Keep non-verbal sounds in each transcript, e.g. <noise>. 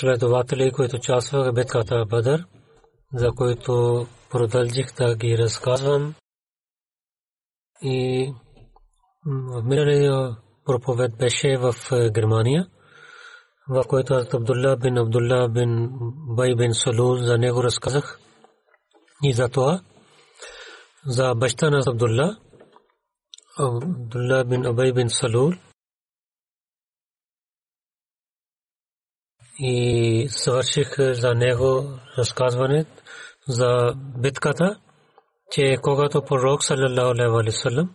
Последователи, които участваха в битката Бадър, за които продължих да ги разказвам. И в миналия проповед беше в Германия, в който аз Абдулла бин Абдулла бин Бай бин Салул за него разказах. И за това, за баща на Абдулла, Абдулла бин Абай бин Салул, и свърших за него разказване за битката, че когато пророк саллалаху алейхи ва саллям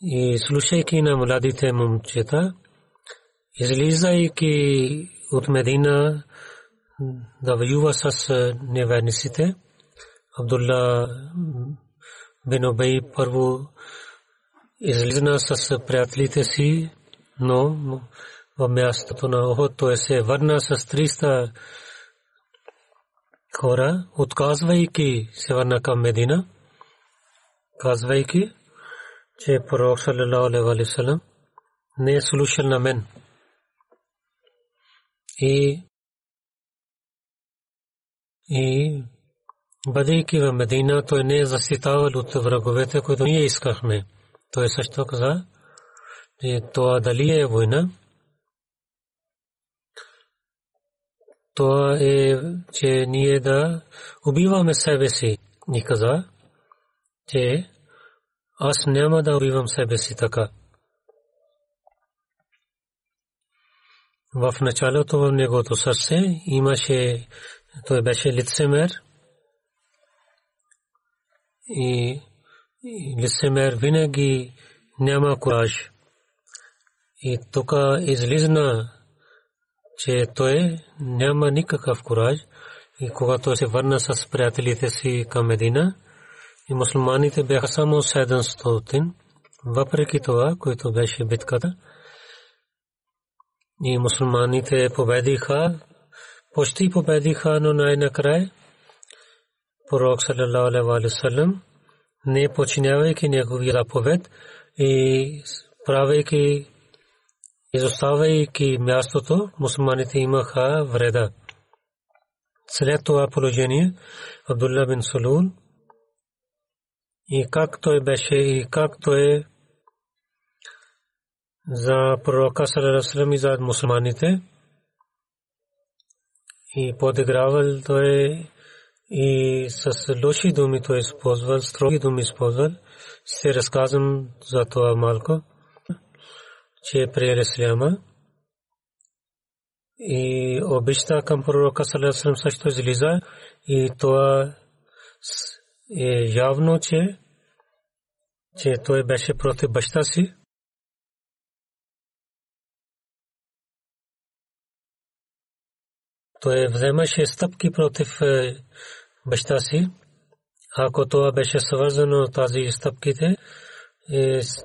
и слушайки на младите момчета, излизайки от Медина да воюва с неверниците, Абдулла бин Убей първо излизна с приятелите си, но в мястото на Охот той се върна с 300 хора, отказвайки се върна към Медина, казвайки, че пророк саллалаху алейхи салам не е слушал на мен. И и бъдейки в Медина, той не е защитавал от враговете, които ние искахме. Той също каза, че това дали е война, това е, че ние да убиваме себе си. И каза, че аз няма да убивам себе си така. В началото в негото сърце имаше, той беше лицемер и лицемер винаги няма кураж. И тук излизна че той няма никакъв кураж и когато се върна с приятелите си към Медина и мусулманите бяха само 700, въпреки това, което беше битката. И мусулманите победиха, почти победиха, но най-накрая пророк саллалаху алейхи не починявайки неговия заповед и правейки изоставяйки мястото, мусулманите имаха вреда. След това положение Абдулла бин Сулул и как той беше и как той за пророка Салерасалам и за мусулманите и подигравал той и с лоши думи той използвал, строги думи използвал. Се разказвам за това малко че е приел исляма и обичта към пророка салам също излиза и това е явно, че че той беше против баща си. Той вземаше стъпки против баща си. Ако това беше свързано тази стъпките,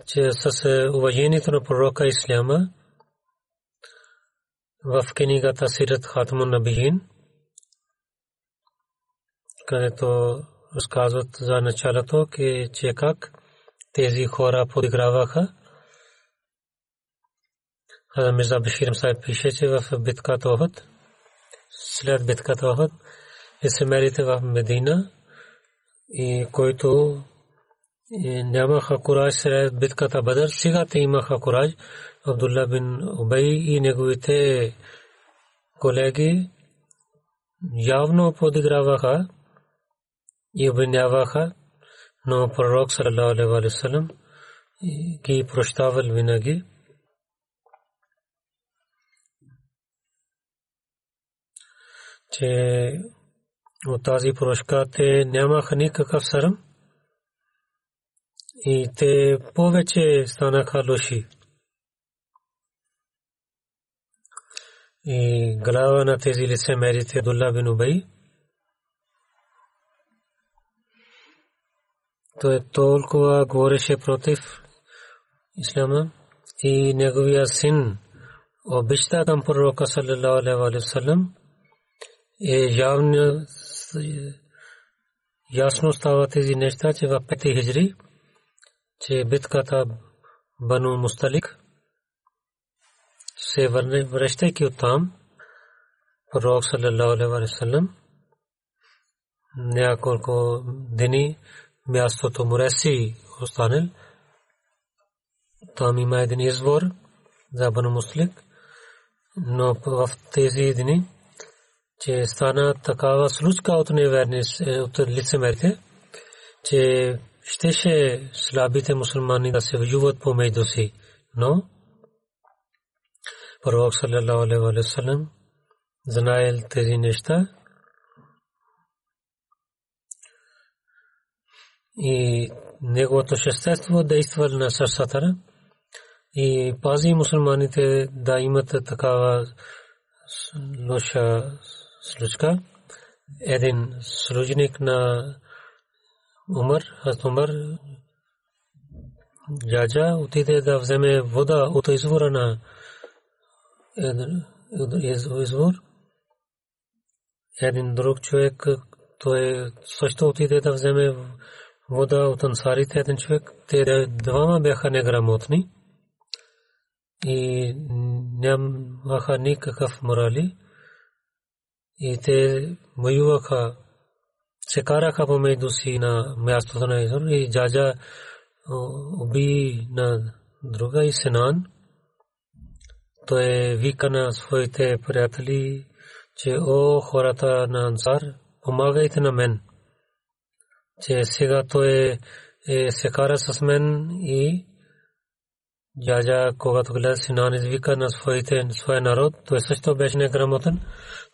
че с уважението на пророка Исляма в книгата Сират Хатмун Набиин където разказват за началото, че как тези хора подиграваха. Мирза Башир Сайб пише, че в битката Охот, след битката Охот, лицемерите в Медина и който нямаха кураж след битката Бадър, сега те имаха кураж. Абдулла бин Убей и неговите колеги явно подиграваха и обвиняваха, но пророк саллалаху алейхи ва саллям ги прощавал винаги. че от тази прошка те нямаха никакъв сърм и те повече станаха лоши. И глава на тези лицемерите Абдулла бин Убей той толкова говореше против ислама и неговия син обичта към пророка саллалаху алейхи ва саллям е явно ясно става тези неща, че в пети хиджри, че битката Бану Мусталик се връщайки от там, пророк саллалаху алейхи ва саллям няколко дни мястото Муреси останал. Там има един извор за Бану Муслик, но в тези дни че стана такава случка от неверни от лицемерите, че щеше слабите мусулмани да се воюват помежду си. Но пророк саллалаху алейхи ва саллям знаел тези неща и неговото шестество действал на сърцата и пази мусулманите да имат такава лоша случка. Един служник на Умар, Хазрат Умар, Джаджа отиде да вземе вода от извора на извор. Един друг човек, той също отиде да вземе вода от ансарите, един човек. Те двама бяха неграмотни и нямаха никакъв морали и те воюваха, се караха помежду си на мястото на Изор и Джаджа уби на друга и Сенан. Той вика на своите приятели, че о хората на Ансар, помагайте на мен. Че сега той е, се кара с мен и Джаджа, когато гледа Синан извика на своите, своя народ, той също беше неграмотен.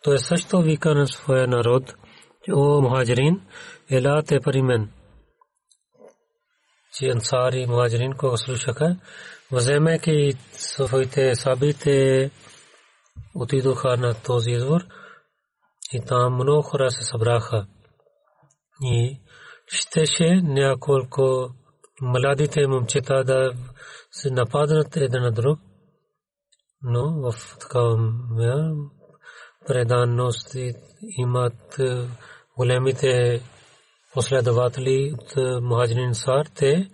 Той също вика на своя народ, о мухаджирин, елате при мен. Че ансари мухаджирин, кога слушаха, вземайки своите сабите, отидоха на този извор и там много хора се събраха. И щеше няколко младите момчета да се нападнат един на друг, но в такава преданност имат е, големите последователи от е, Мухаджирин Сар, те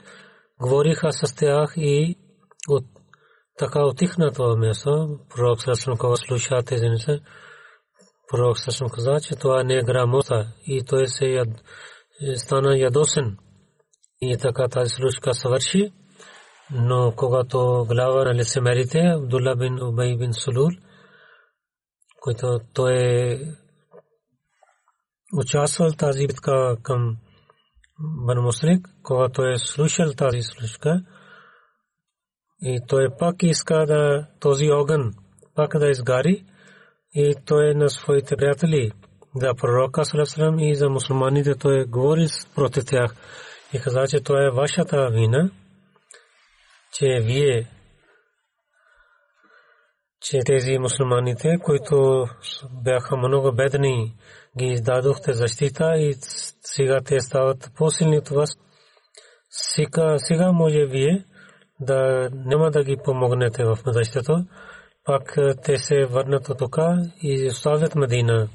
говориха с тях и от така отихна това място. Пророк Сасрам кога слуша тези неща, пророк Сасрам каза, че това не е грамота и той се яд, стана ядосен. И така тази случка свърши. Но когато глава на лицемерите, Абдулла бин Убай бин Сулул, който той е участвал тази битка към Бан Муслик, когато е слушал тази случка, и той пак иска да този огън пак да изгари, и той на своите приятели, да пророка Салесалам и за мусулманите той говори против тях и каза, че това е вашата вина че вие че тези мусулманите, които бяха много бедни, ги издадохте защита и сега те стават по-силни от вас. Сега, сега може вие да няма да ги помогнете в защитата. Пак те се върнат от тук и оставят Медина.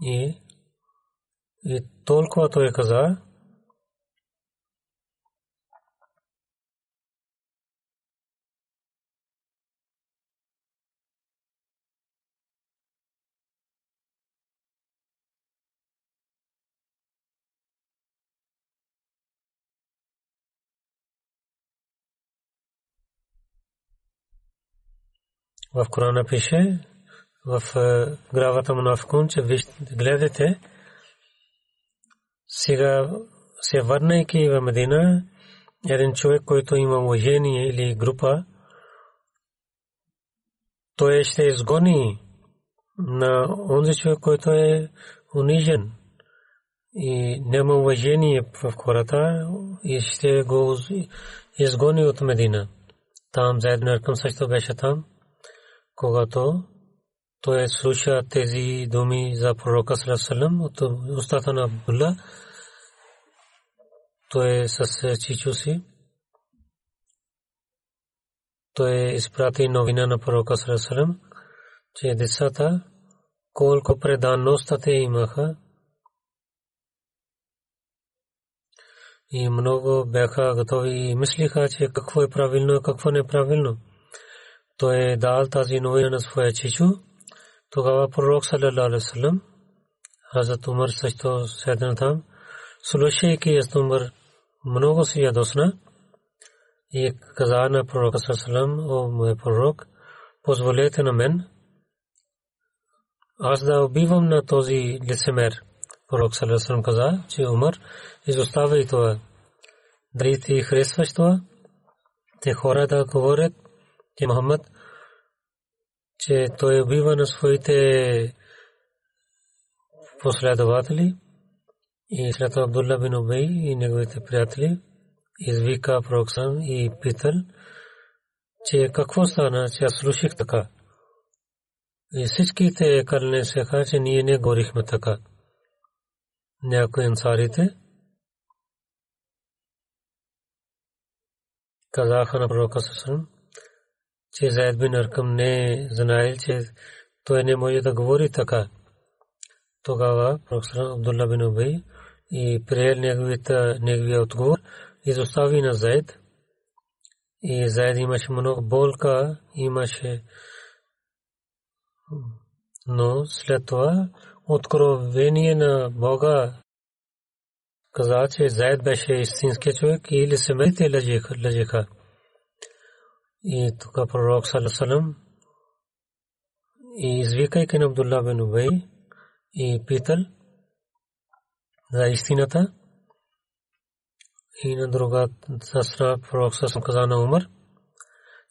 И И толкова той каза, в Корана пише в главата Мунафикун, че гледате сега се върнайки в Медина, един човек, който има уважение или група, той ще изгони на онзи човек, който е унижен и няма уважение в хората и ще го изгони от Медина. Там заедно Аркам също беше там когато той слуша тези думи за пророка Салам от устата на Абдулла, той е с чичо си. Той изпрати новина на пророка Салам, че децата колко преданност те имаха и много бяха готови и мислиха, че какво е правилно, какво не е той е дал тази новина на своя чичо. Тогава пророк саллалаху алейхи вассалам, Хазрат Умар също седна там, слушайки Хазрат Умар много се ядосна и каза на пророка саллалаху о мой пророк, позволете на мен аз да убивам на този лицемер. Пророк саллалаху каза, че Умар изоставя това. Дали ти харесваш това? Те хората говорят, че Мохаммад, че той убива на своите последователи и след Абдулла бин Убей и неговите приятели извика Проксан и питал, че какво стана, че аз слушах така. И всичките кърне се каза, че ние не горихме така. Някои ансарите казаха на пророка Сасрам, че Заед бин Аркам не знаел, че той не може да говори така. Тогава професор Абдулла бин Убей и приел неговия отговор изостави на Заед. И Заед имаше много болка, имаше но след това откровение на Бога каза, че Заед беше истински човек или семейте лежеха. И тук пророк Салесалам и извикайки на Абдулла бен Убей и питал за истината и на друга страна пророк Салесалам каза на Умар,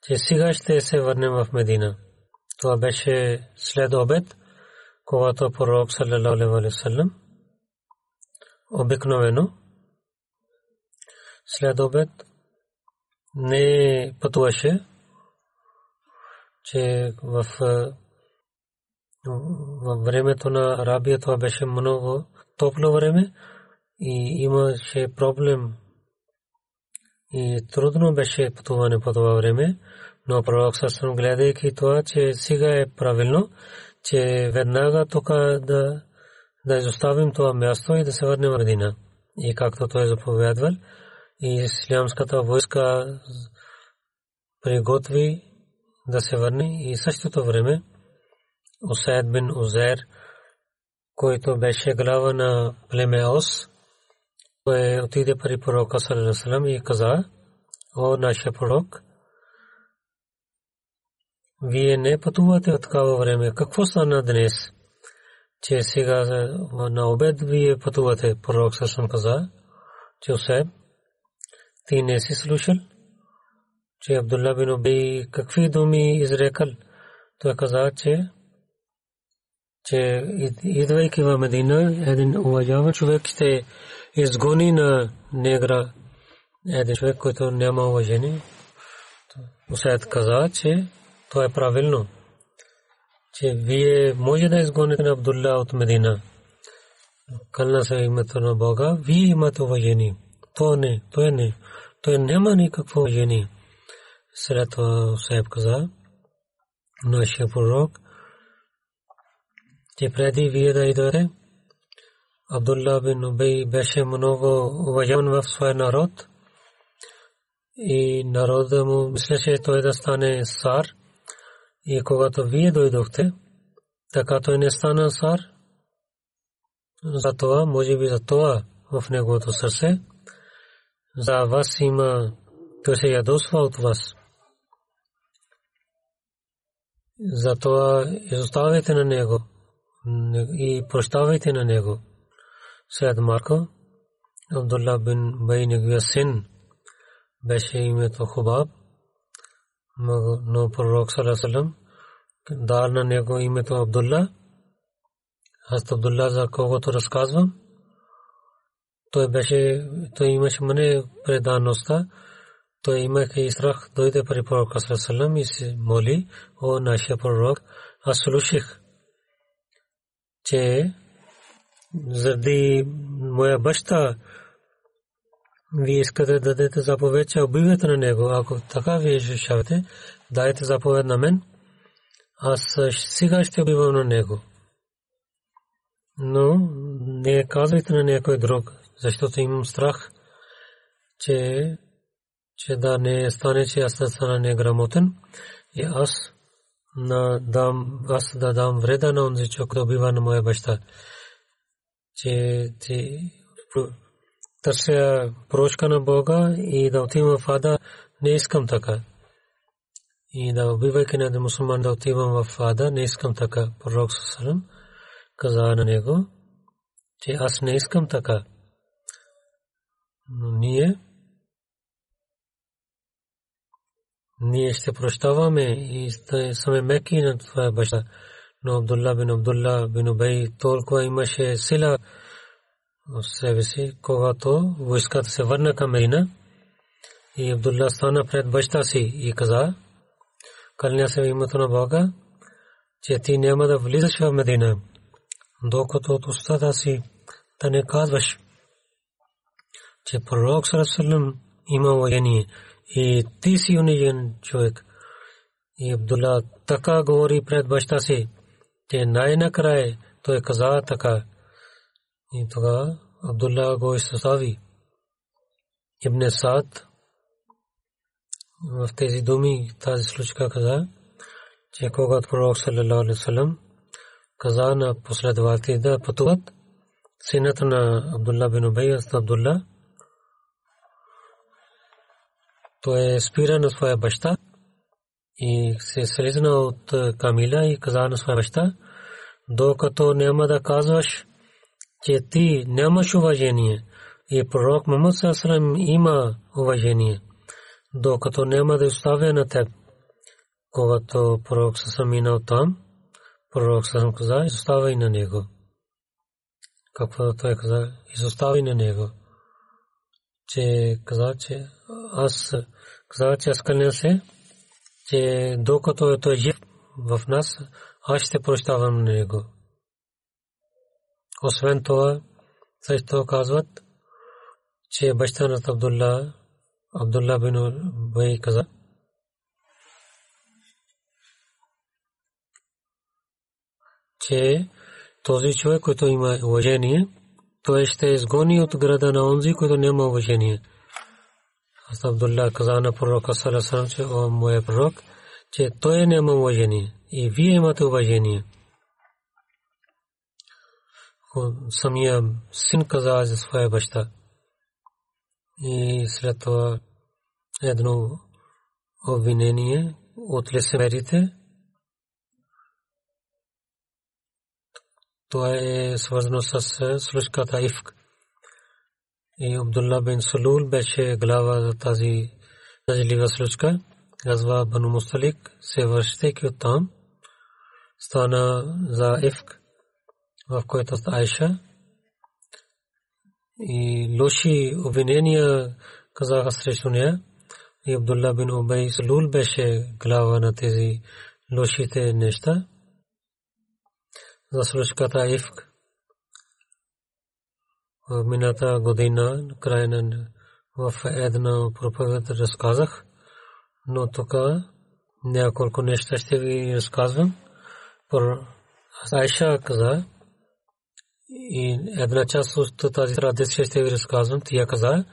че сега ще се върнем в Медина. Това беше след обед, когато пророк саллалаху алейхи вассалам обикновено след обед не пътуваше, че в във времето на Арабия това беше много топло време и имаше проблем и трудно беше пътуване по това време, но пророк Сасрам гледайки това, че сега е правилно, че веднага тук да, да изоставим това място и да се върнем в Медина. И както той заповядвал, и ислямската войска приготви да се върне и същото време Усайд бин Узер, който беше глава на племе Ос, той отиде при пророка Салалалам и каза, о нашия пророк, вие не пътувате от такава време. Какво стана днес? Че сега на обед вие пътувате, пророк Сасам каза, че Усайд, ти не си слушал, че Абдулла бин Убей какви думи изрекал. Той каза, че че идвайки в Медина, един уважаван човек ще изгони на негра един човек, който няма уважение. Усайд каза, че това е правилно. Че вие може да изгоните на Абдулла от Медина. Кълна се името на Бога, вие имате уважение. То не, то не. Той няма никакво уважение. След това Усайб каза, нашия пророк, че преди вие да идвате, Абдулла бин Убей беше много уважаван в своя народ и народа му мислеше той да стане сар. И когато вие дойдохте, така той не стана сар. Затова, може би за това в неговото сърце, за вас има, той се ядосва от вас. Затова изоставяйте на него и прощавайте на него. Сед Марко, Абдулла бин Бай неговия син, беше името Хубаб, но пророк Салесалам дал на него името Абдулла. Аз Абдулла за когото разказвам, той беше, той имаше мене предаността, той имаше и страх, дойде при пророка Салесалам и се моли, о нашия пророк, аз слушах, че заради моя баща вие искате да дадете заповед, че убивате на него. Ако така вие решавате, дайте заповед на мен. Аз сега ще убивам на него. Но не казвайте на някой друг, защото имам страх, че, че да не стане, че аз да стана неграмотен. И аз на дам, аз да дам вреда на онзи човек, да убива на моя баща. Че ти търся прошка на Бога и да отивам в Ада, не искам така. И да убивайки на мусулман да отивам в Ада, не искам така. Пророк Сасалам каза на него, че аз не искам така. Но ние ние ще прощаваме и сме меки на това баща. Но Абдулла бин Абдулла бин Убей толкова имаше сила в себе си, когато войската се върна към Медина и Абдулла стана пред баща си и каза, кълня се името на Бога, че ти няма да влизаш в Медина, докато от устата си да не казваш, че пророк Сарасалам има воение и ти си унижен човек. И Абдулла така говори пред баща си, че най-накрая той каза така. И тогава Абдулла го изсъстави. Ибн Саад в тези думи тази случка каза, че когато пророк саллалаху алейхи вассалам каза на последователи да пътуват, синът на Абдулла бин Убей Абдулла той е спира на своя баща и се слезна от камила и каза на своя баща, докато няма да казваш, че ти нямаш уважение и пророк Мухаммад Сасрам има уважение, докато няма да оставя на теб. Когато пророк Сасрам минал там, пророк Сасрам каза, изоставай на него. Какво той каза, изоставай на него. Че каза, че аз каза, че аз кълня се, че докато той е жив в нас, аз ще прощавам него. Освен това, също казват, че баща на Абдулла, Абдулла бин Бай каза, че този човек, който има уважение, той ще изгони от града на онзи, който няма уважение. Абдулла каза на пророка Саласалам, че о моя пророк, че той няма уважение и вие имате уважение самия син каза за своя баща. И след това едно обвинение от лицемерите. Това е свързано с случката Ифк. И Абдулла бин Сулул беше глава за тази назлива случка. Газва Бану Мусталик се връщайки от там, стана за Ифк в който Айша и лоши обвинения казаха срещу нея. И Абдулла бин Убай Салул беше глава на тези лошите неща. За случката Ифк в мината година, край на в една проповед разказах, но тук няколко неща ще ви разказвам. Айша каза, И една част от тази традиция ще ви разказвам. Тя каза,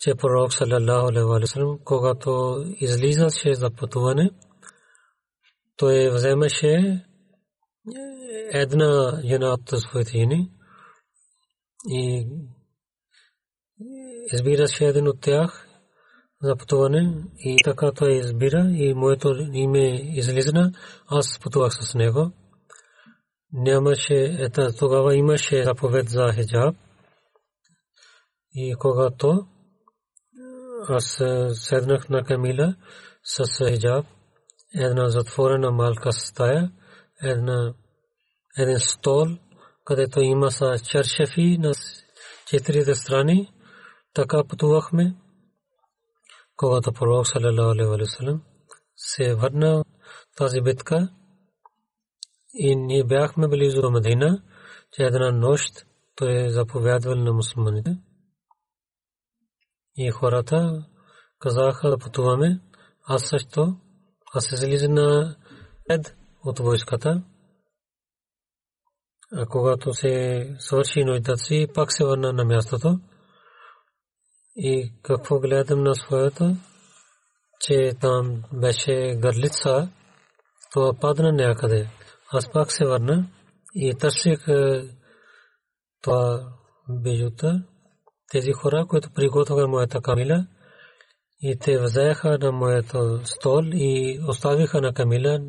че пророк саллалаху алейхи когато излизаше за пътуване, той вземаше една жена от своите жени и избираше един от тях за пътуване и така той избира и моето име излизна, аз пътувах с него. Нямаше, ета, тогава имаше заповед за хиджаб. И когато аз седнах на камила с хиджаб, една затворена малка стая, една, един стол, където има са чершефи на четирите страни, така пътувахме когато пророк саллям се върна тази битка и ние бяхме близо че една нощ той е заповядвал на мусулманите. И хората казаха да пътуваме. Аз също, аз се зализа на ред от войската. Когато се свърши нощта си, пак се върна на мястото. И какво гледам на своето, че там беше гърлица, то падна някъде. Аз пак се върна и търсих е, това бижута. Тези хора, които приготвяха моята камила, и те взеха на моето стол и оставиха на камила,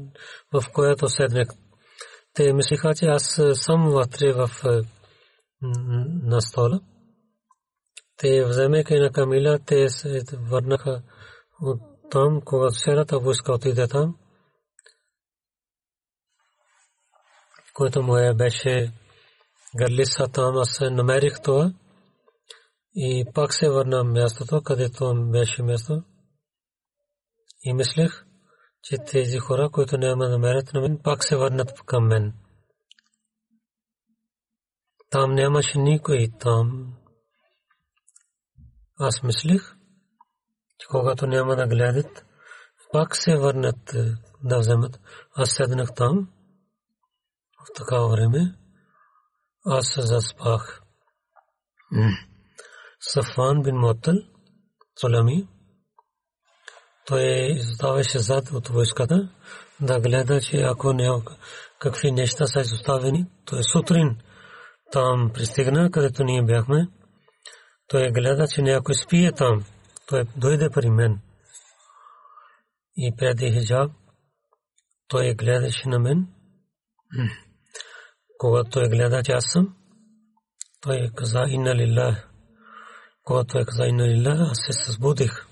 в която седнах. Те мислиха, че аз съм вътре в на стола. Те вземеха на Камила, те се върнаха от там, когато селата войска отиде там, който му беше гърлиса там, аз намерих това и пак се върна мястото, където беше място. И мислех, че тези хора, които няма намерят на мен, пак се върнат към мен. Там нямаше никой там. Аз мислих, че когато няма да гледат, пак се върнат е, да вземат. Аз седнах там в такава време. Аз се заспах. Сафан бин Мотъл, Солами, той изоставаше зад от войската да гледа, че ако няма какви неща са изоставени, то е сутрин там пристигна, където ние бяхме. Той гледа, че някой спие там. Той дойде при мен. И преди хиджаб, той гледаше на мен. <clears throat> Когато той гледа, че аз съм, той каза инна лилlah. Когато той каза инна лилlah, аз се събудих.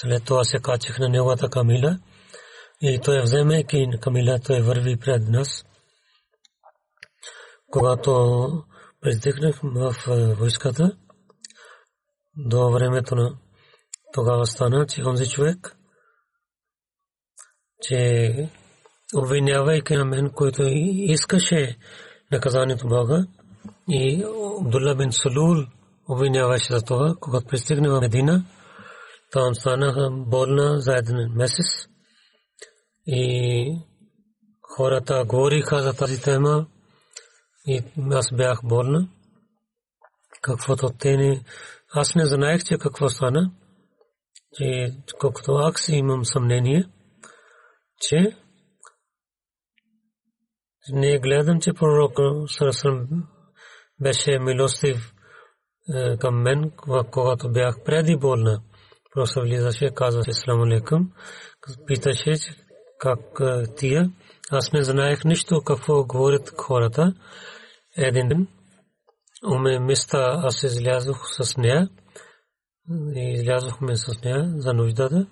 След това се качих на неговата камила и той вземайки камила, той върви пред нас. Когато пристигнах в е, войската, до времето на тогава стана, че онзи човек, че обвинявайки на мен, който искаше наказанието Бога, и Абдулла бин Сулул обвиняваше за това, когато пристигне в Медина, там станаха болна за един месец и хората говориха за тази тема, и аз бях болна. Каквото те не... Аз не знаех, че какво стана. Че колкото аз имам съмнение, че не гледам, че пророк Сарасам беше милостив е, към мен, когато бях преди болна. Просто влизаше, казва Исламу алейкум, питаше как тия. Аз не знаех нищо какво говорят хората един ден уме миста аз излязох с нея и излязохме с нея за нуждата.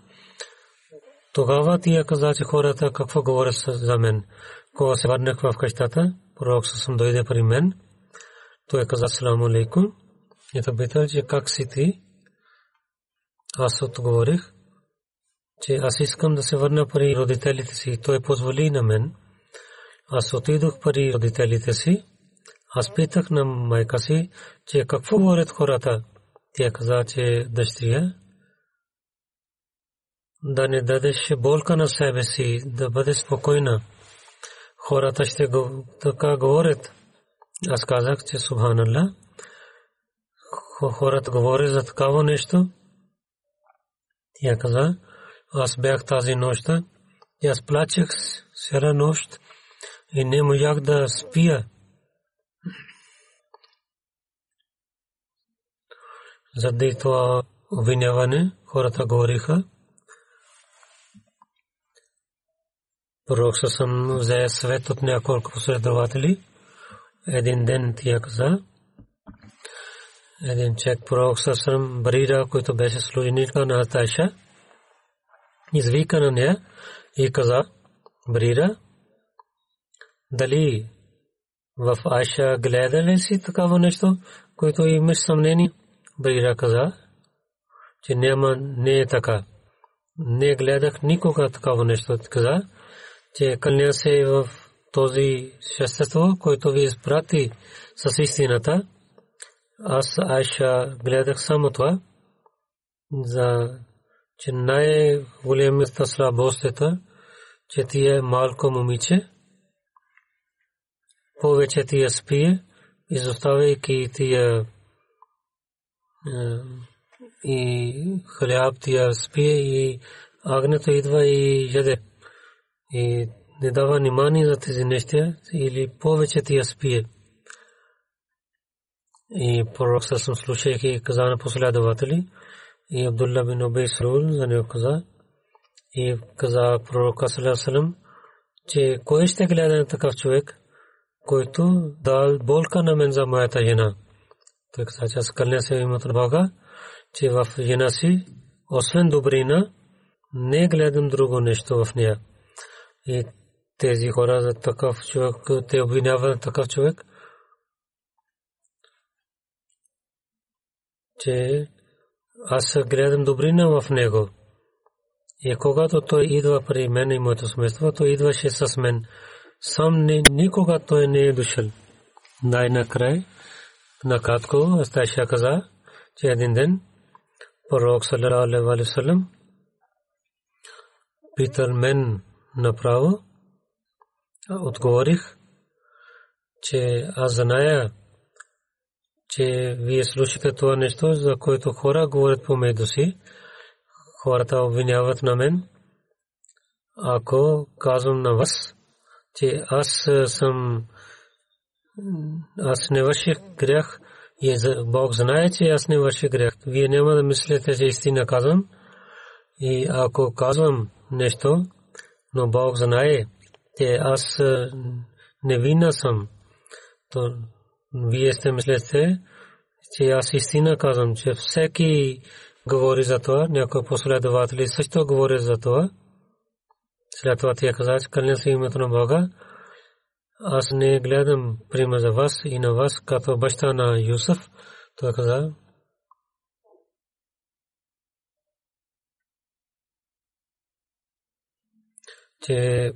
Тогава тия каза, че хората какво говорят за мен. Кога се върнах в къщата, пророк съм дойде при мен. Той каза саламу алейкум. И той пита, че как си ти? Аз отговорих, че аз искам да се върна при родителите си. Той позволи на мен. Аз отидох при родителите си аз питах на майка си, че какво говорят хората. Тя каза, че дъщеря да не дадеш болка на себе си, да бъде спокойна. Хората ще го така говорят. Аз казах, че Субханалlah, хората говорят за такава нещо. Тя каза, аз бях тази нощ, и аз плачех сера нощ и не можах да спия. Заради това обвиняване хората говориха. Пророк съм взе свет от няколко последователи. Един ден тя каза, един човек пророк съм Барира, който беше служеника на Тайша, извика на нея и каза, Барира, дали в Айша гледа ли си такава нещо, което имаш съмнение? Барира каза, че няма, не е така. Не гледах никога такава нещо. Каза, че кълня се в този същество, който ви изпрати с истината. Аз Айша гледах само това, за че най-големата слабост е че ти е малко момиче, повече ти я спие, изоставяйки тия и хляб тия спие и агнето идва и яде. И не дава внимание за тези неща или повече тия спие. И пророк съм слушайки каза на последователи и Абдулла бин Убей Срул за него каза и каза пророк салам че кой ще гледа на такъв човек, който дал болка на мен за моята жена. Той каза, че аз кълня се името на Бога, че в жена си, освен добрина, не гледам друго нещо в нея. И тези хора за такъв човек, те обвиняват такъв човек, че аз гледам добрина в него. И когато той идва при мен и моето семейство, той идваше с мен. Сам никога той не е дошъл. Най-накрая накратко Асташа каза, че един ден пророк саллалаху алейхи васалам питал мен направо, отговорих, че аз зная, че вие слушате това нещо, за което хора говорят помежду си. Хората обвиняват на мен. Ако казвам на вас, че аз съм аз не върших грях и Бог знае, че аз не върших грях. Вие няма да мислите, че истина казвам. И ако казвам нещо, но Бог знае, че аз невинна съм, то вие сте мислите, че аз истина казвам, че всеки говори за това, някой последователи също говори за това. След това тя каза, че кълня се името на Бога, аз не гледам пример за вас и на вас, като баща на Юсуф. Той каза, че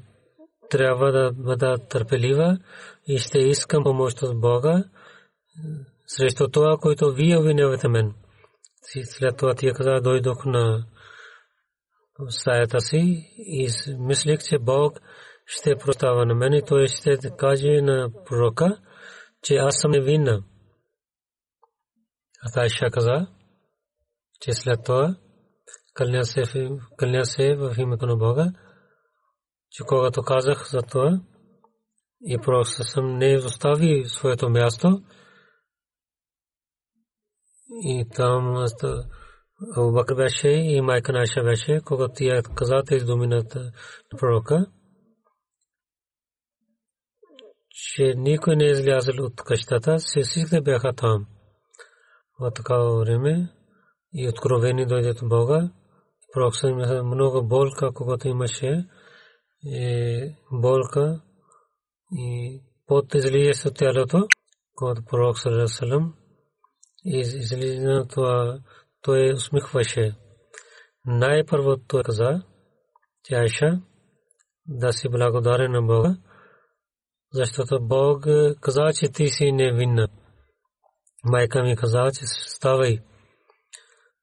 трябва да бъда търпелива и ще искам помощ от Бога срещу това, което вие обвинявате мен. След това тия каза, дойдох на стаята си и мислих, че Бог ще простава на мен и той ще каже на пророка, че аз съм невинна. А Тайша каза, че след това кълня се в името на Бога, че когато казах за това, и пророк съм не остави своето място, и там Абу Бакр беше и майка наша беше, когато тя каза тези думи на пророка, че никой не е излязъл от къщата, всички бяха там. В такава време и откровени дойде от Бога. Пророк много болка, когато имаше е, болка и под излие се тялото, когато пророк Салам излиза това, той усмихваше. Най-първо той каза, че да си благодарен на Бога, защото Бог каза, че ти си невинна. Майка ми каза, че ставай.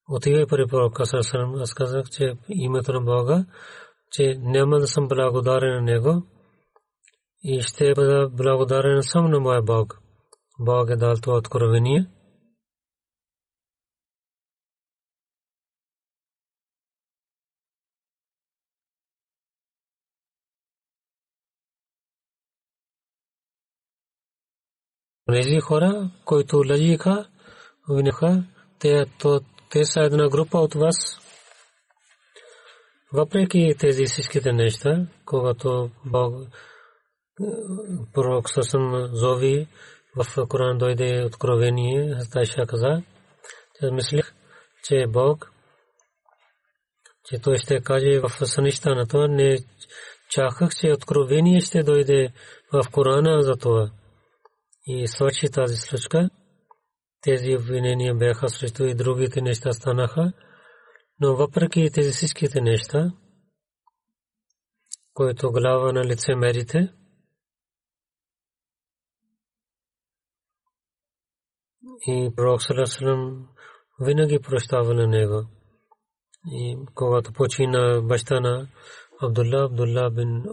отивай при пророка Сарасалам. Аз казах, че името на Бога, че няма да съм благодарен на Него и ще бъда благодарен само на моя Бог. Бог е дал това откровение. Тези хора, които лъжиха, винаха, те, те са една група от вас. Въпреки тези всичките неща, когато Бог пророк Сасам зови в Коран дойде откровение, Хазтайша каза, че мислих, че Бог, че той ще каже в сънища на това, не чаках, че откровение ще дойде в Корана за това. И свърши тази случка. Тези обвинения бяха срещу и другите неща станаха. Но въпреки тези всичките неща, които глава на лице мерите, и пророк Салесалам винаги прощава на него. И когато почина баща на Абдулла, Абдулла бин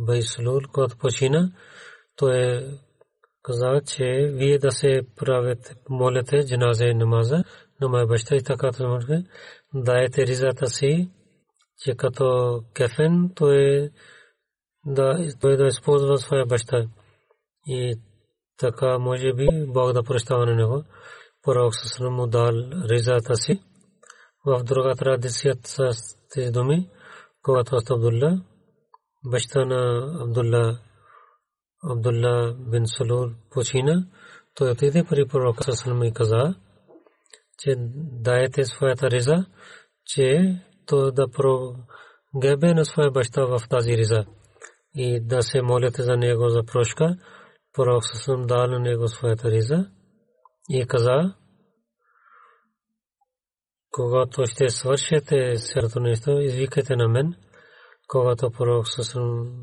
Байсулул, когато почина, той каза, че вие да се правите, молите джаназе намаза, на моя баща и така дайте ризата си, че като кефен той да, той да използва своя баща. И така може би Бог да прощава на него. Пророк Сасалам му дал ризата си. В друга традиция с тези думи, когато Абдулла, баща на Абдулла Абдулла бин Салул почина, той отиде при пророка Сасалам и каза, че дайте своята риза, че то да прогебе на своя баща в тази риза и да се молите за него за прошка. Пророк Сасалам дал на него своята риза и каза, когато ще свършите сърто нещо, извикайте на мен, когато пророк Сасалам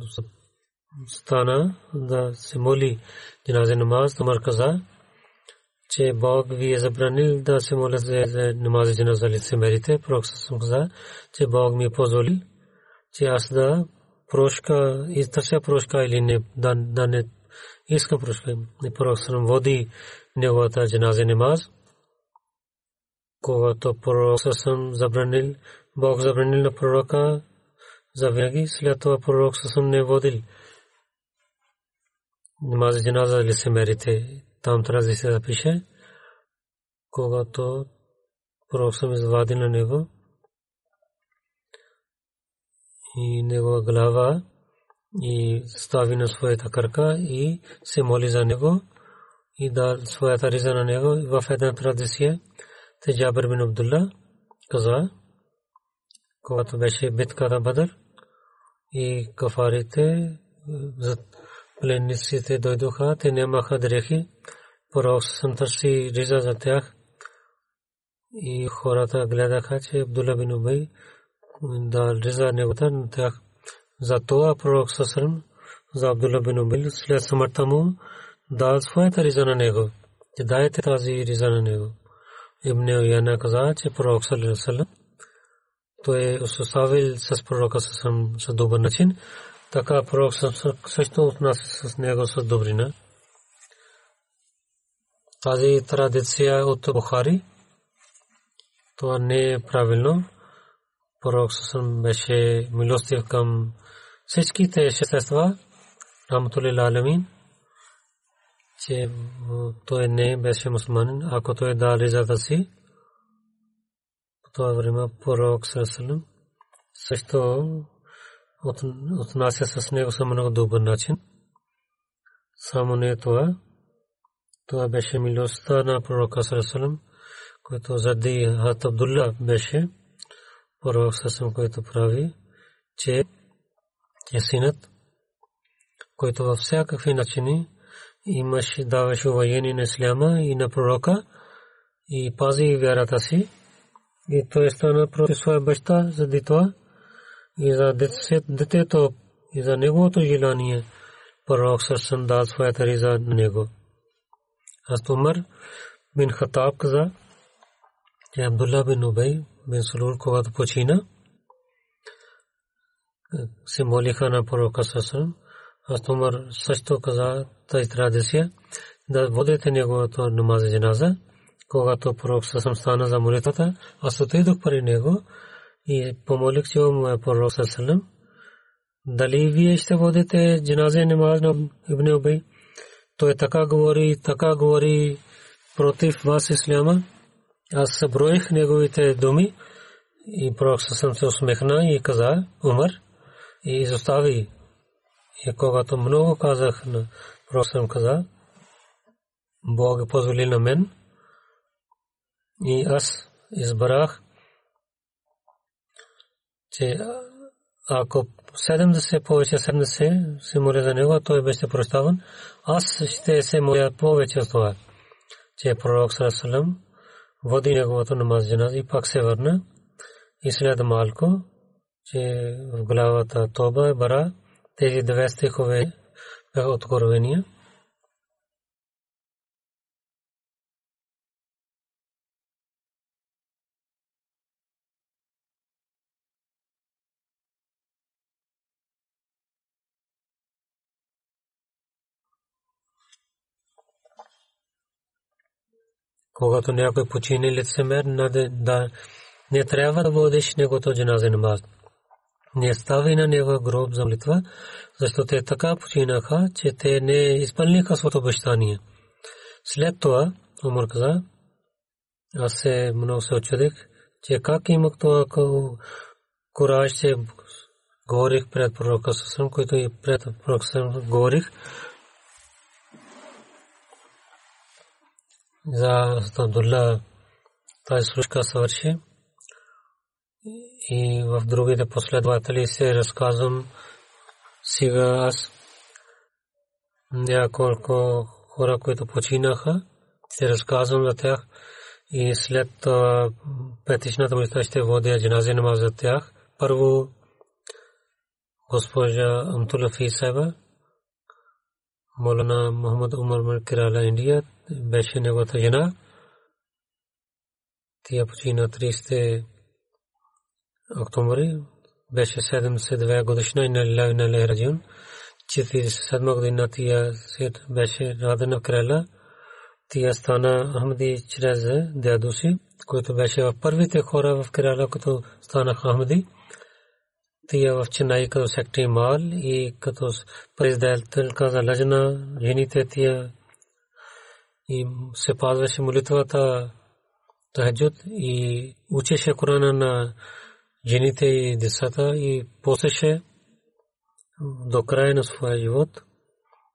стана да се моли джаназе намаз, Тамар каза, че Бог ви е забранил да се моля за намаз джаназа лицемерите. Пророк съм каза, че Бог ми позволи, че аз да прошка, изтърся прошка или не, да, да не иска прошка. И пророк съм води неговата джаназе намаз. Когато пророк съм забранил, Бог забранил на пророка за винаги, след това пророк съм не водил намаз джаназа ли се мерите, там трябва да се запише, когато пророк съм извади на него и негова глава и стави на своята кръка и се моли за него и да своята риза на него в една традиция. Те Джабер бин Абдулла каза, когато беше битката Бадър и кафарите пленниците дойдоха, те нямаха дрехи. Пророк съм търси риза за тях. И хората гледаха, че Абдула бин Убай да риза неговата на тях. За това пророк Сасрам за Абдула бин Убай след смъртта му дал своята риза на него. Че дайте тази риза на него. Ибн Уяна каза, че пророк Салам той е оставил с пророка Сасрам с добър начин Така пророк също отнася с него с добрина. Тази традиция от Бухари, това не е правилно. Пророк съсъм беше милостив към всичките същества, Раматули Аламин, че той не беше мусулманин, ако той да ризата си, по това време пророк съсъм също отнася с него само много добър начин. Само не това. Това беше милостта на пророка Сарасалам, който зади Хат Абдулла беше пророк Сарасалам, който прави, че е синът, който във всякакви начини имаше, даваше воени на Исляма и на пророка и пази вярата си. И той стана против своя баща заради това и за детето и за неговото желание пророк Сърсън дал своята риза на него. Аз Умар бин Хатаб каза, че Абдулла бин Убей бин Сулул, когато почина, се молиха на пророка Сасан. Аз Умар също каза тази традиция да водите неговото намаз джаназа. Когато пророк Сасан стана за молитвата, аз отидох при него и помолих се му пророк Сасан. Дали вие ще водите джаназе намаз на Ибн Убей? Той така говори, така говори против вас исляма. Аз съброих неговите думи и пророк съм се усмехна и каза, Умар, и изостави. И когато много казах на пророк съм каза, Бог позволи на мен и аз избрах, че ако 70 повече 70 се моля за него, той беше прощаван. Аз ще се моля повече от това, че пророк Сарасалам води неговото намаз джаназ и пак се върна и след малко, че в главата Тоба е бара, тези две стихове бяха откровения. Когато някой почине лицемер, да не трябва да водиш негото джаназа намаз. Не стави на него гроб за молитва, защото те така починаха, че те не изпълниха своето обещание. След това Умар каза, аз се много се очудих, че как имах това кураж, че говорих пред пророка Сасам, който и пред пророка Сасам говорих, за Абдулла тази случка свърши. И в другите последователи се разказвам. Сега аз няколко хора, които починаха, се разказвам за тях. И след петичната молитва ще водя джанази намаз за тях. Първо госпожа Амтула Фисева, Молана Мухаммад Умар Маркирала Индия, беше неговата жена. Тя почина 30 октомври. Беше 72 годишна и на Лавна Лехраджун. 47 година тя беше радена в Крала. Тя стана Ахмади чрез дядо си, който беше в първите хора в Крала, като станаха Ахмади. Тия в Ченай като сектори Мал и като председателка за лъжна жените тия и се пазваше молитвата тахаджуд и учеше Корана на жените и децата и посеше до края на своя живот.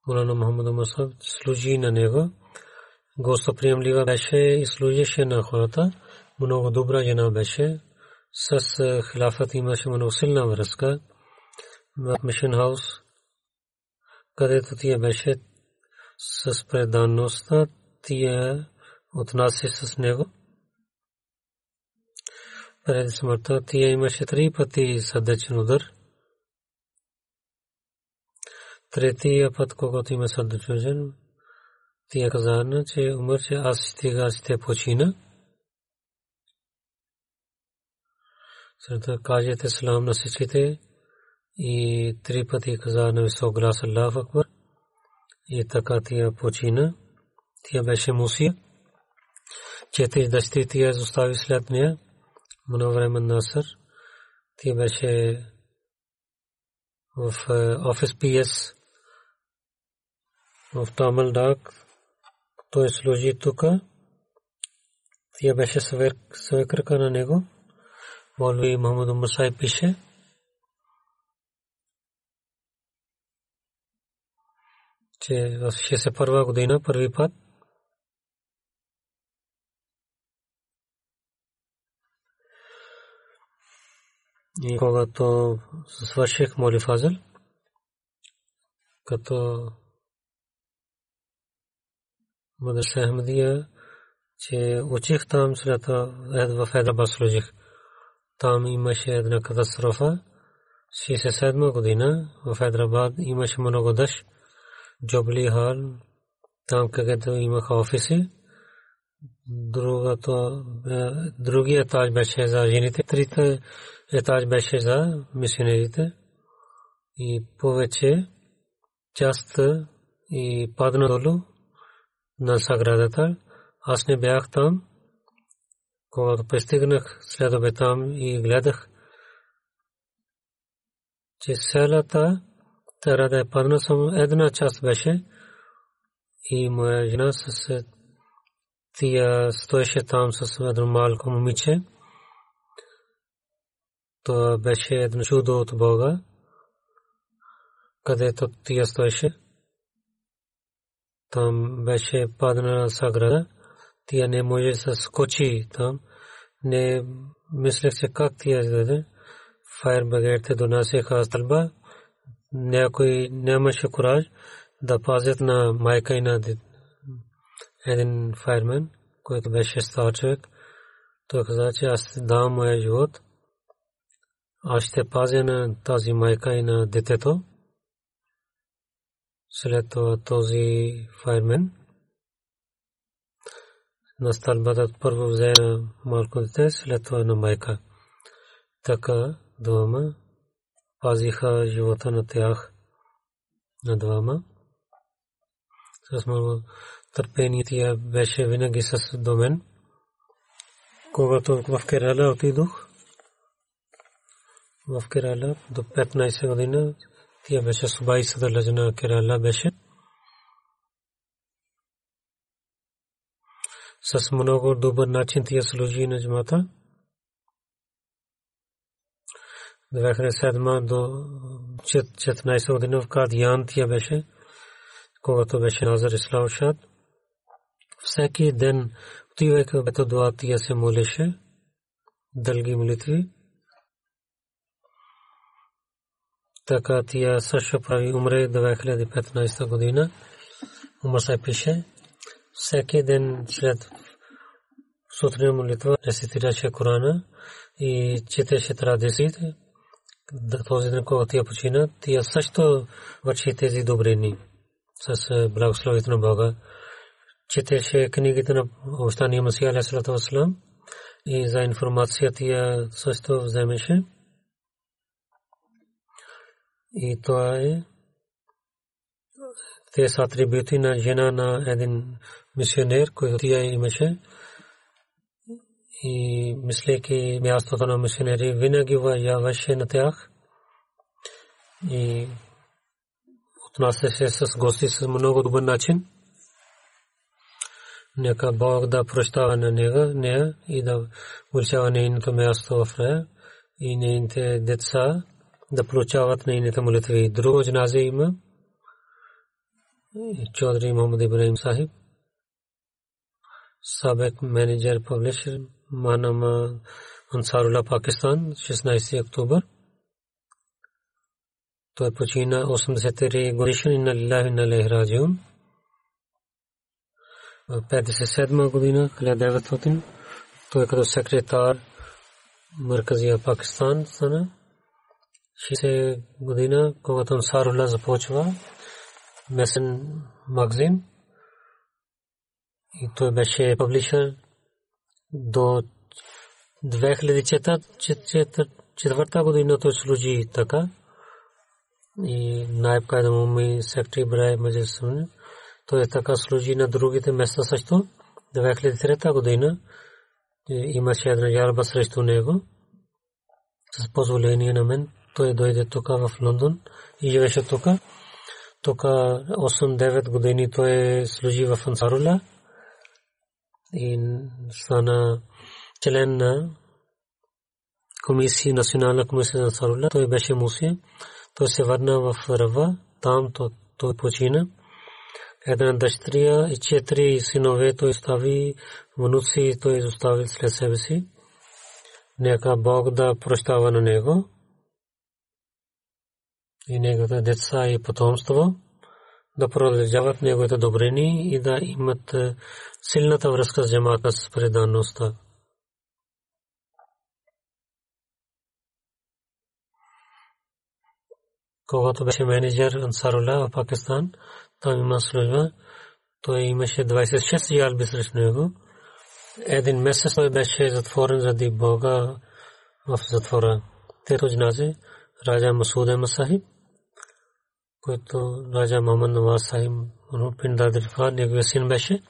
Мулана Мухаммад Масад служи на него. Гостоприемлива беше и служеше на хората. Много добра жена беше. С хилафът имаше много силна връзка. В Мишен Хаус, където тя беше с преданността, тия отнася с него. Преди смъртта тия имаше три пъти сърдечен удар. Третия път, когато има сърдечен удар, тия казана, че умър, че аз стига ще почина. След кажете салам на всичките и три пъти каза на висок глас Аллах Акбар. И така тия почина. Тя беше Мусия. Четири дъщери тя изостави след нея. Много време Насър. Тя беше в офис ПС в Тамал Дак. Той служи тук. Тя беше свекърка на него. Молви Мохаммад Умар Сайб пише. че в 61 година първи път И когато свърших моли фазъл, като Мадраса Ахмадия, че учих там след в Хайдрабад служих. Там имаше една катастрофа. 67 година в Хайдрабад имаше много дъжд. Джобли Хал, там където имаха офиси. другото, другия етаж беше за жените, трите етаж беше за мисионерите и повече част и падна долу на саградата. Аз не бях там. Когато пристигнах след там и гледах, че селата трябва да е падна само една част беше и моя жена с тия стоеше там с едно малко момиче. Това беше едно чудо от Бога, където тия стоеше. Там беше паднала саграда. Тия не може да скочи там. Не мислех, че как тия издаде. Файр багерите донасяха стълба. Някой нямаше кураж да пазят на майка и на един файрмен, който беше стар човек. Той каза, че аз давам моя живот. Аз ще пазя на тази майка и на детето. След това този файрмен на стълбата първо взе малко дете, след това на майка. Така двама пазиха живота на тях на двама. С много търпение тя беше винаги с домен. Когато в Керала отидох, в Керала до 15 година, тя беше Субай Садър Лajna Керала беше. С много добър начин тя служи на джамата. 2007 до 14 година в Кадиян тя беше, когато беше Назар Ислам Шад. Всеки ден отивайки в Бето тя се молеше, дълги молитви. Така тя също прави умре 2015 година. Умър се пише. Всеки ден след сутрин молитва рецитираше Корана и четеше традициите. Този ден, когато тя почина, тя също върши тези добрини с благословието на Бога четеше книгите на Остания Масия и за информация тя също вземеше. И това е те са атрибути на жена на един мисионер, който тя имаше. И мислейки мястото на мисионери, винаги яваше на тях. И отнасяше с гости с много добър начин. Нека Бог да прощава на нега, нея и да уличава нейното място в рая и нейните деца да получават нейните молитви. Друго джаназе има Чодри Мохаммад Ибраим Сахиб, сабек менеджер публишер Манама Ансарула Пакистан 16 октомври. Той почина 83 годишен и на Лилахи и на Лехраджиун. 57 година, 1900, той като секретар Мърказия Пакистан стана. 60 година, когато Ансарула започва месен магазин и той беше публишър до 2004 година той служи така и найб кайда ми сектори брай маджес той така служи на другите места също. 2003 година имаше една жалба срещу него. С позволение на мен той дойде тук в Лондон и живеше тук. Тук 8-9 години той служи в Ансарула и стана член на комисия, национална комисия за Ансарула. Той беше мусия. Той се върна в Рава, там той почина една дъщеря и четири синове той остави, внуци той изостави след себе си. Нека Бог да прощава на него и неговите деца и потомство да продължават неговите добрини и да имат силната връзка с джамата с преданността. Когато беше менеджер Ансарула в Пакистан, там има служба. Той имаше 26 ялби срещу него. един месец той беше затворен заради Бога в затвора. Тето джназе Раджа Масуд Масахиб, който Раджа Мохаммад Наваз Сахиб Пинда Дирфа, неговия син беше.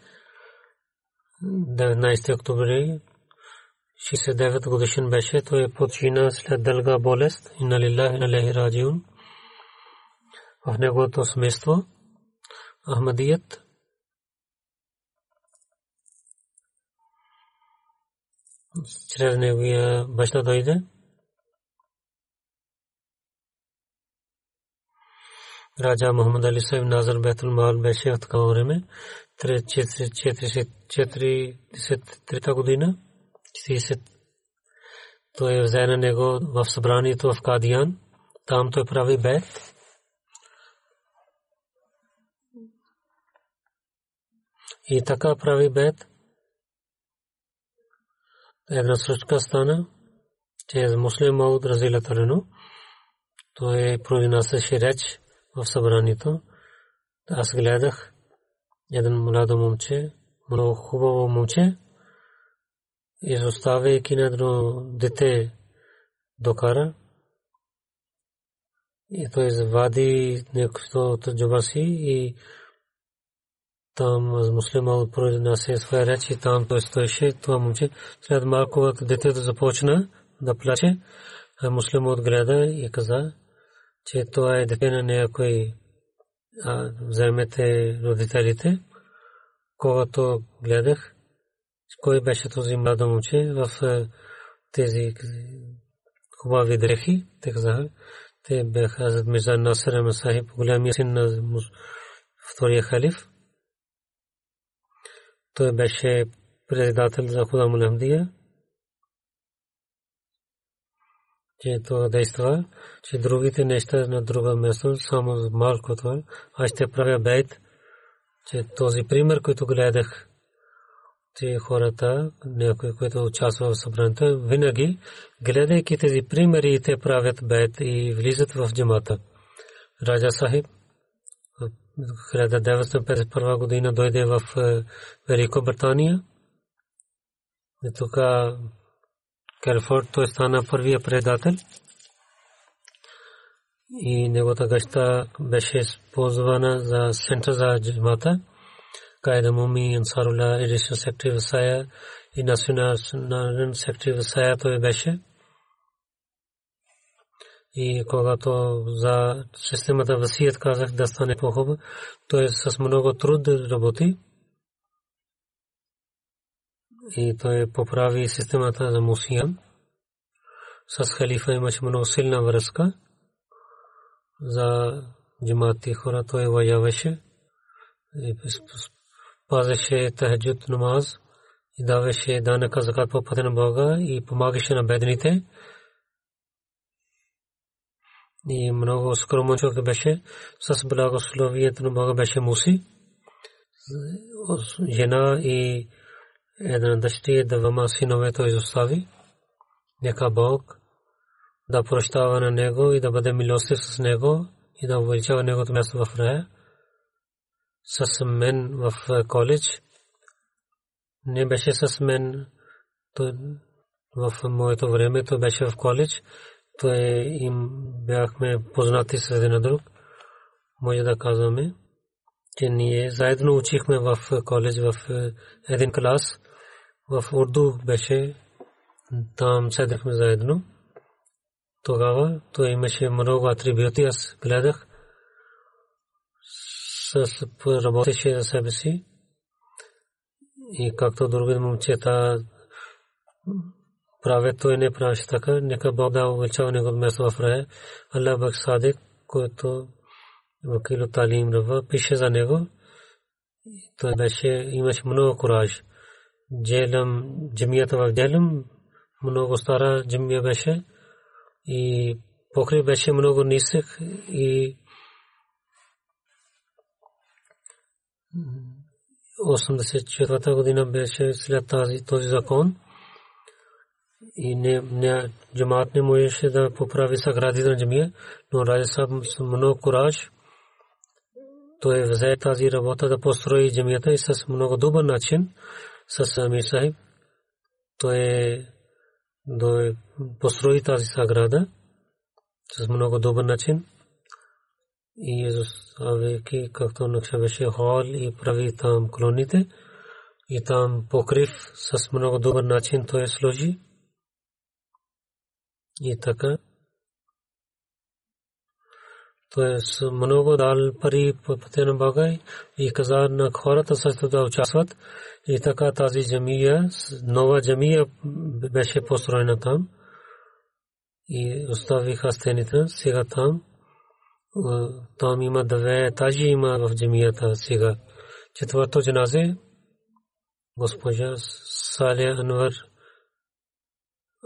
19 октомври 69 годишен беше. Той почина след дълга болест. Инна лилlah инна лехи раджиун. В неговото семейство Ахмадият чрез неговия баща дойде. Раджа Мухаммад Али Сайб Назар Бетул Мал беше от такова време. 43 година. 40. Той взе на него в събранието в Кадиян. Там той прави бед. И така прави бед една случка стана, че е муслим Мауд Разилатарено. Той произнасяше реч в събранието. Аз гледах един младо момче, много хубаво момче, изоставяйки на едно дете докара. И той извади нещо от джоба си и там муслима произнася своя реч и там той стоеше това момче. След малко детето започна да плаче, муслим отгледа и каза, че това е дете на някой вземете родителите. Когато гледах, кой беше този младо момче в тези хубави дрехи, те казаха, те бяха зад Мирза Насър Масахиб, голямия син на втория халиф. Той беше председател за Худа Мулямдия, че това действа, че другите неща на друга място, само малко това. Аз ще правя бейт, че този пример, който гледах, че хората, някой, който участва в събранието, винаги, гледайки тези примери, те правят бейт и влизат в джамата. Раджа Сахиб, 1951 година дойде в Великобритания. И тук Келфорд той стана първия предател. И неговата гъща беше използвана за център за джамата. Кайда Муми, Ансарула, Едишен сектори Васая и национален сектори Васая той беше и когато за системата Васият казах да стане по-хубаво, той с много труд работи и той поправи системата за Мусиян. С халифа имаше много силна връзка за джимати хора, той вояваше и пазеше тахаджуд намаз и даваше данъка закат по пътя на Бога и помагаше на бедните и много скромен човек беше с благословието на Бога беше Муси. Жена и една дъщеря двама синове той изостави. Нека Бог да прощава на него и да бъде милостив с него и да увеличава негото място в рая. С мен в коледж не беше с мен в моето време, то беше в коледж той им бяхме познати с един друг. Може да казваме, че ние заедно учихме в коледж в един клас. В Урду беше, там седахме заедно. Тогава той имаше много атрибути, аз гледах. Работеше за себе си. И както други момчета правят, той не правеше така. Нека Бог да увеличава него място в рая. Аллах Бак Садик, който Вакило Талим пише за него. Той беше, имаше много кураж. Джелам, джамията в Джелам, много стара джамия беше. И покри беше много нисък и 84 година беше след тази този закон и не, не джамаат не можеше да поправи саградите на джамия, но Раджа Саб с много кураж той взе тази работа да построи джамията и с много добър начин с Амир Сахиб той да построи тази саграда с много добър начин. И изоставяйки както накша беше хол и прави там колоните и там покрив с много добър начин той сложи. И така той е много дал пари по пътя на Бога и каза на хората също да участват. И така тази джамия, нова джамия беше построена там. И оставиха стените. Сега там, там има две етажи има в джамията сега. Четвърто джаназе, госпожа Салия Анвар,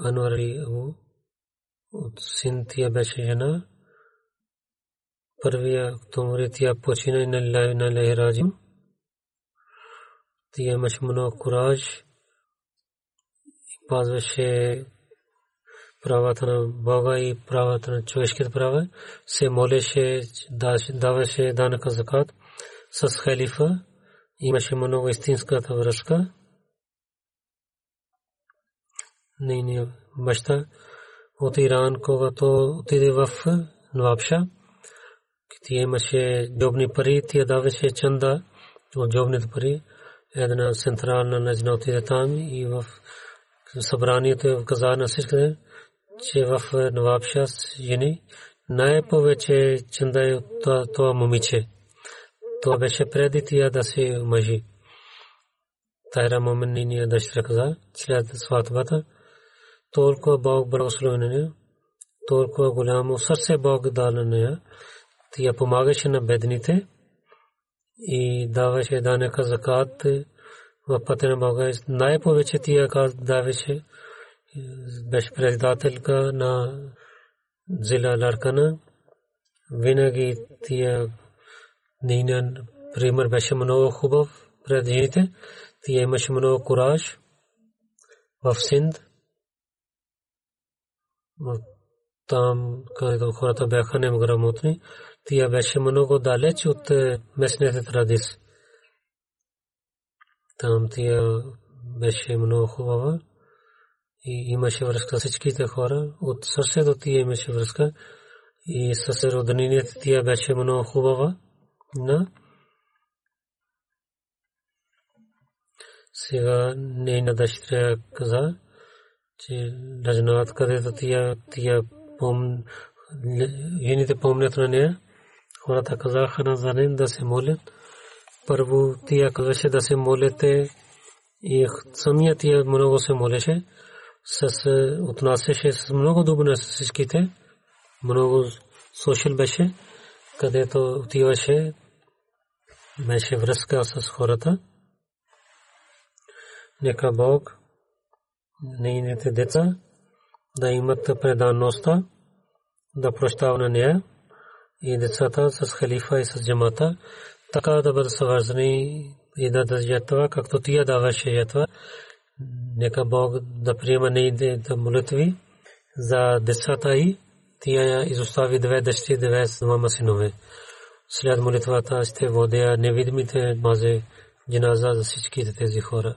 Анвари от Синтия беше жена първия октомври тя почина и на на лехраджим. Тя имаше много кураж и пазваше правата на Бога и правата на човешките права. Се молеше, даваше данъка закат с халифа. Имаше много истинската връзка. Нейният баща от Иран, когато отиде в Нвапша, тя имаше джобни пари, тя даваше чанда от джобните пари. Една централна нажна отиде там и в събранието каза на всичките, че в Навабша жени най-повече чанда е от това момиче. Това беше преди тя да се мъжи. Тайра Момениния дъщеря каза, след сватбата, толкова Бог благослови на нея, толкова голямо сърце Бог дал на нея, тя помагаше на бедните и даваше данъка закат в пътя на Бога. Най-повече тия даваше, беше председателка на Зила Ларкана. Винаги тия нейният пример беше много хубав пред жените. Тя имаше много кураж в Синд. Там, където хората бяха неграмотни, тя беше много далеч от е, местните традиции. Там тя беше много хубава и имаше връзка с всичките хора. От съседа тя имаше връзка и с роднините тя беше много хубава. На сега нейна дъщеря каза, че Раджанат където тя, тя. Жените помнят на нея хората казаха на Занин да се молят. Първо тия казваше да се молите и самия тия много се молеше. С, отнасяше с много добре с всичките. Много сошил беше, където отиваше, беше връзка с хората. Нека Бог, нейните деца, да имат преданността, да прощава на нея и децата с халифа и с джамата, така да бъдат свързани и да дадат ятва, както тия даваше ятва. Нека Бог да приема нейните молитви за децата и тия изостави две дъщери, две двама синове. След молитвата ще водя невидимите мазе джиназа за всичките тези хора.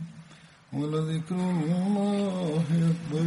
ولذكر الله أكبر